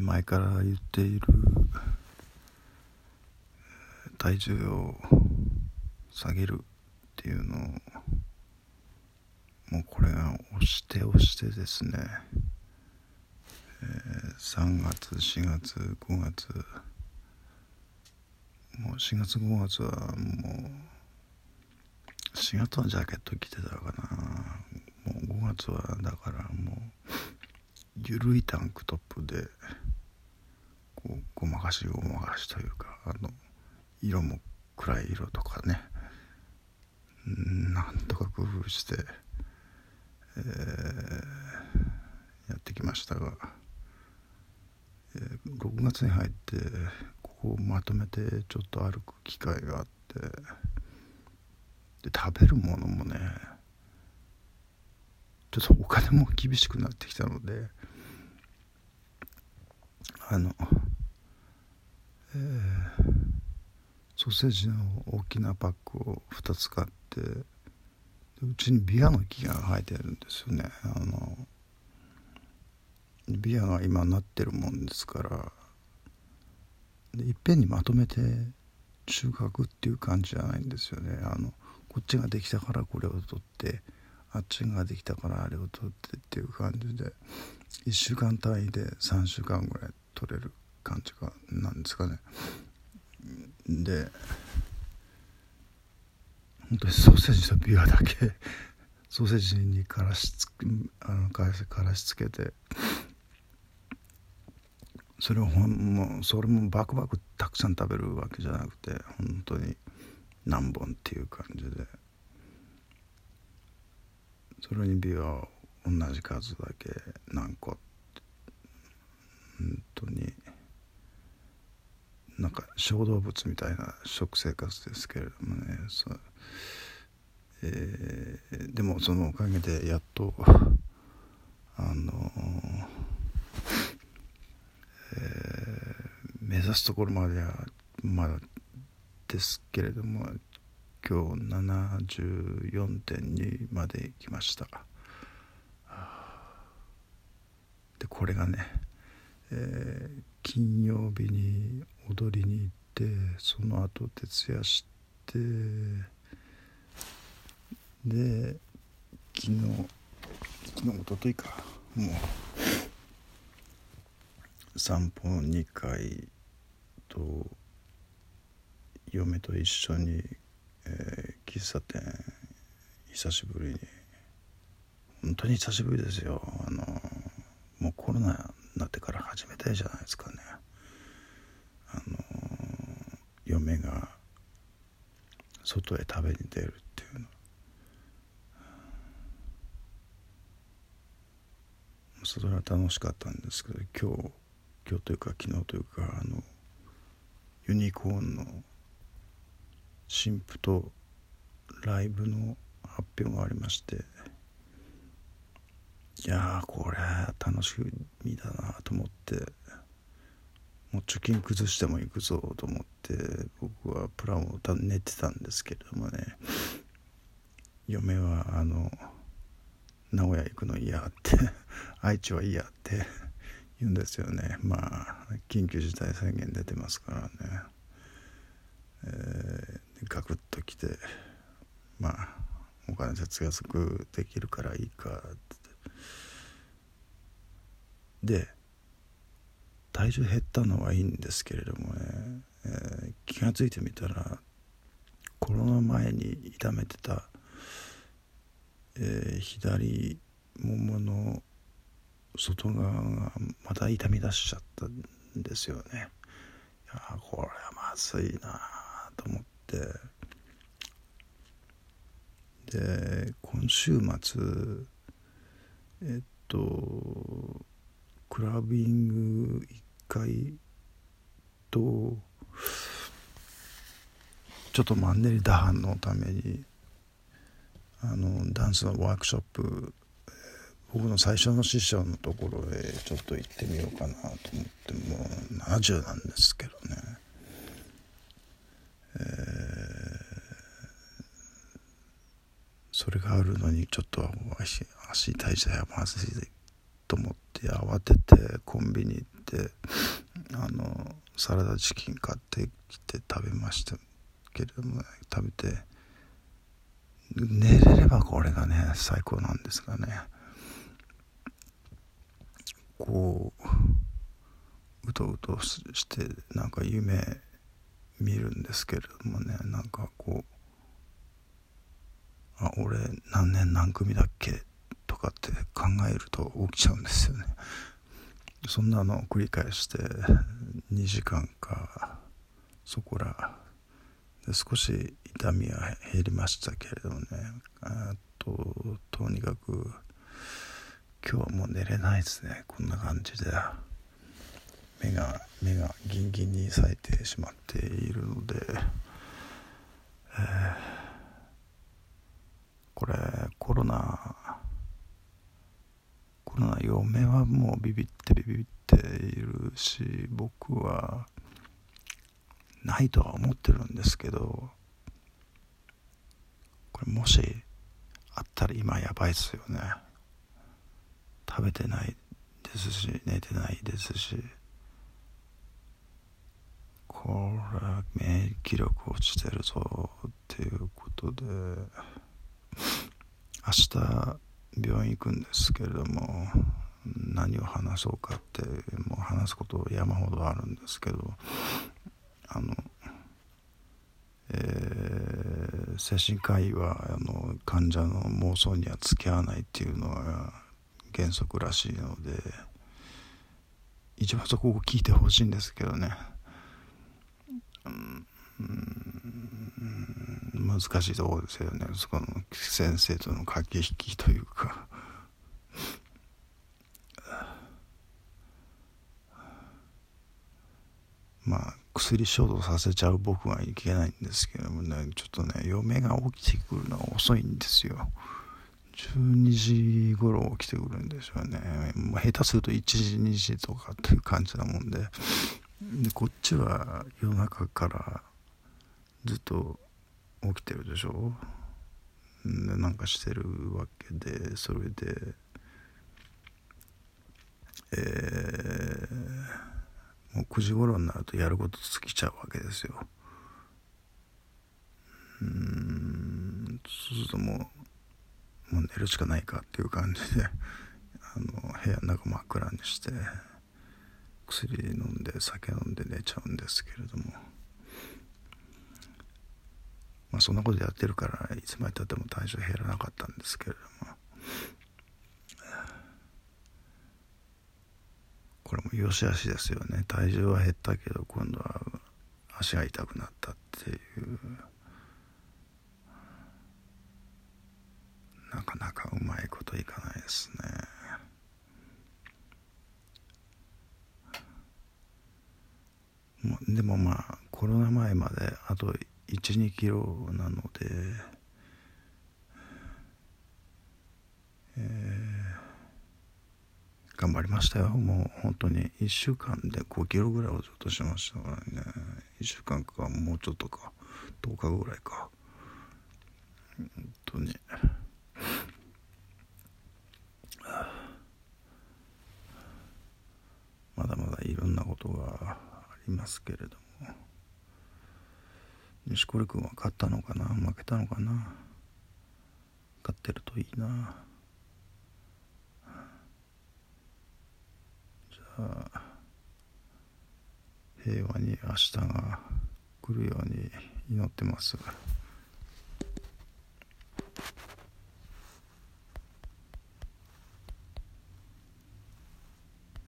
前から言っている。体重を下げるっていうのをもうこれが押して押してですね、えー、3月4月5月。もう4月5月はもう4月はジャケット着てたかな。もう5月はだからもう緩いタンクトップでこうごまかしごまかしというかあの色も暗い色とかねなんとか工夫して、えー、やってきましたが、えー、6月に入ってここをまとめてちょっと歩く機会があってで食べるものもねちょっとお金も厳しくなってきたのであのえー、ソーセージの大きなパックを2つ買ってうちにビアの木が生えてるんですよね。あのビアが今なってるもんですからでいっぺんにまとめて収穫っていう感じじゃないんですよね。あのこっちができたからこれを取ってあっちができたからあれを取ってっていう感じで1週間単位で3週間ぐらい取れる感じがなんですかね。で本当にソーセージとビワだけ ソーセージにからしつあのからしつけてそれをほんもうそれもバクバクたくさん食べるわけじゃなくて本当に何本っていう感じで。それにビワを同じ数だけ何個本当になんか小動物みたいな食生活ですけれどもね。そえー、でもそのおかげでやっと あのえー、目指すところまではまだですけれども今日74.2まで来ました。でこれがねえー、金曜日に踊りに行ってその後徹夜してで昨日昨日おとといか。もう散歩2回と嫁と一緒に、えー、喫茶店久しぶりに。本当に久しぶりですよ。あのもうコロナになってから始めたいじゃないですかね。あの嫁が外へ食べに出るっていうの。それは楽しかったんですけど今日今日というか昨日というかあのユニコーンの新婦とライブの発表がありましていやこれ楽しみだなと思ってもう貯金崩しても行くぞと思って僕はプランを練ってたんですけれどもね嫁はあの名古屋行くの嫌って 愛知は嫌って言うんですよね。まあ緊急事態宣言出てますからね、えー、ガクッと来てまあお金節約できるからいいかってで体重減ったのはいいんですけれどもね、えー、気が付いてみたらコロナ前に痛めてた、えー、左ももの外側がまた痛み出しちゃったんですよね。いやこれはまずいなって。で今週末えっとクラビング1回とちょっとマンネリ打破のためにあのダンスのワークショップ僕の最初の師匠のところへちょっと行ってみようかなと思ってもう70なんですけどね、えー、それがあるのにちょっと足足体重はまずいと思って慌ててコンビニ行ってあのサラダチキン買ってきて食べましたけれども、食べて寝れればこれがね最高なんですがね。こううとうとしてなんか夢見るんですけれどもねなんかこうあ俺何年何組だっけとかって考えると起きちゃうんですよね。そんなのを繰り返して2時間かそこら。で少し痛みは減りましたけれどもね。あととにかく今日はもう寝れないですね。こんな感じで。目が目がギンギンに咲いてしまっているので、えー、これコロナコロナ嫁はもうビビってビビっているし僕はないとは思ってるんですけどこれもしあったら今やばいっすよね。食べてないですし寝てないですし。これ免疫力落ちてるぞっていうことで明日病院行くんですけれども何を話そうかってもう話すこと山ほどあるんですけどあの、えー、精神科医はあの患者の妄想には付き合わないっていうのは原則らしいので一番そこを聞いてほしいんですけどね、難しいところですよね。そこの先生との駆け引きというか。まあ薬衝動させちゃう僕はいけないんですけどもね。ちょっとね嫁が起きてくるのが遅いんですよ。12時頃起きてくるんでしょうね。下手すると1時2時とかっていう感じなもんで。でこっちは夜中からずっと起きてるでしょ？でなんかしてるわけでそれでえー、もう9時頃になるとやること尽きちゃうわけですよ。うんそうするともうもう寝るしかないかっていう感じであの部屋の中真っ暗にして。薬飲んで酒飲んで寝ちゃうんですけれども。まあそんなことやってるからいつまでたっても体重減らなかったんですけれども。これも良し悪しですよね。体重は減ったけど今度は足が痛くなったっていう。なかなかうまいこといかないですね。でもまあコロナ前まであと12キロなので、えー、頑張りましたよ。もう本当に1週間で5キロぐらいをちょっとしましたからね。1週間かもうちょっとか10日ぐらいか。本当に。まだまだいろんなことがりますけれども。錦織君は勝ったのかな？負けたのかな？勝ってるといいな。じゃあ平和に明日が来るように祈ってます。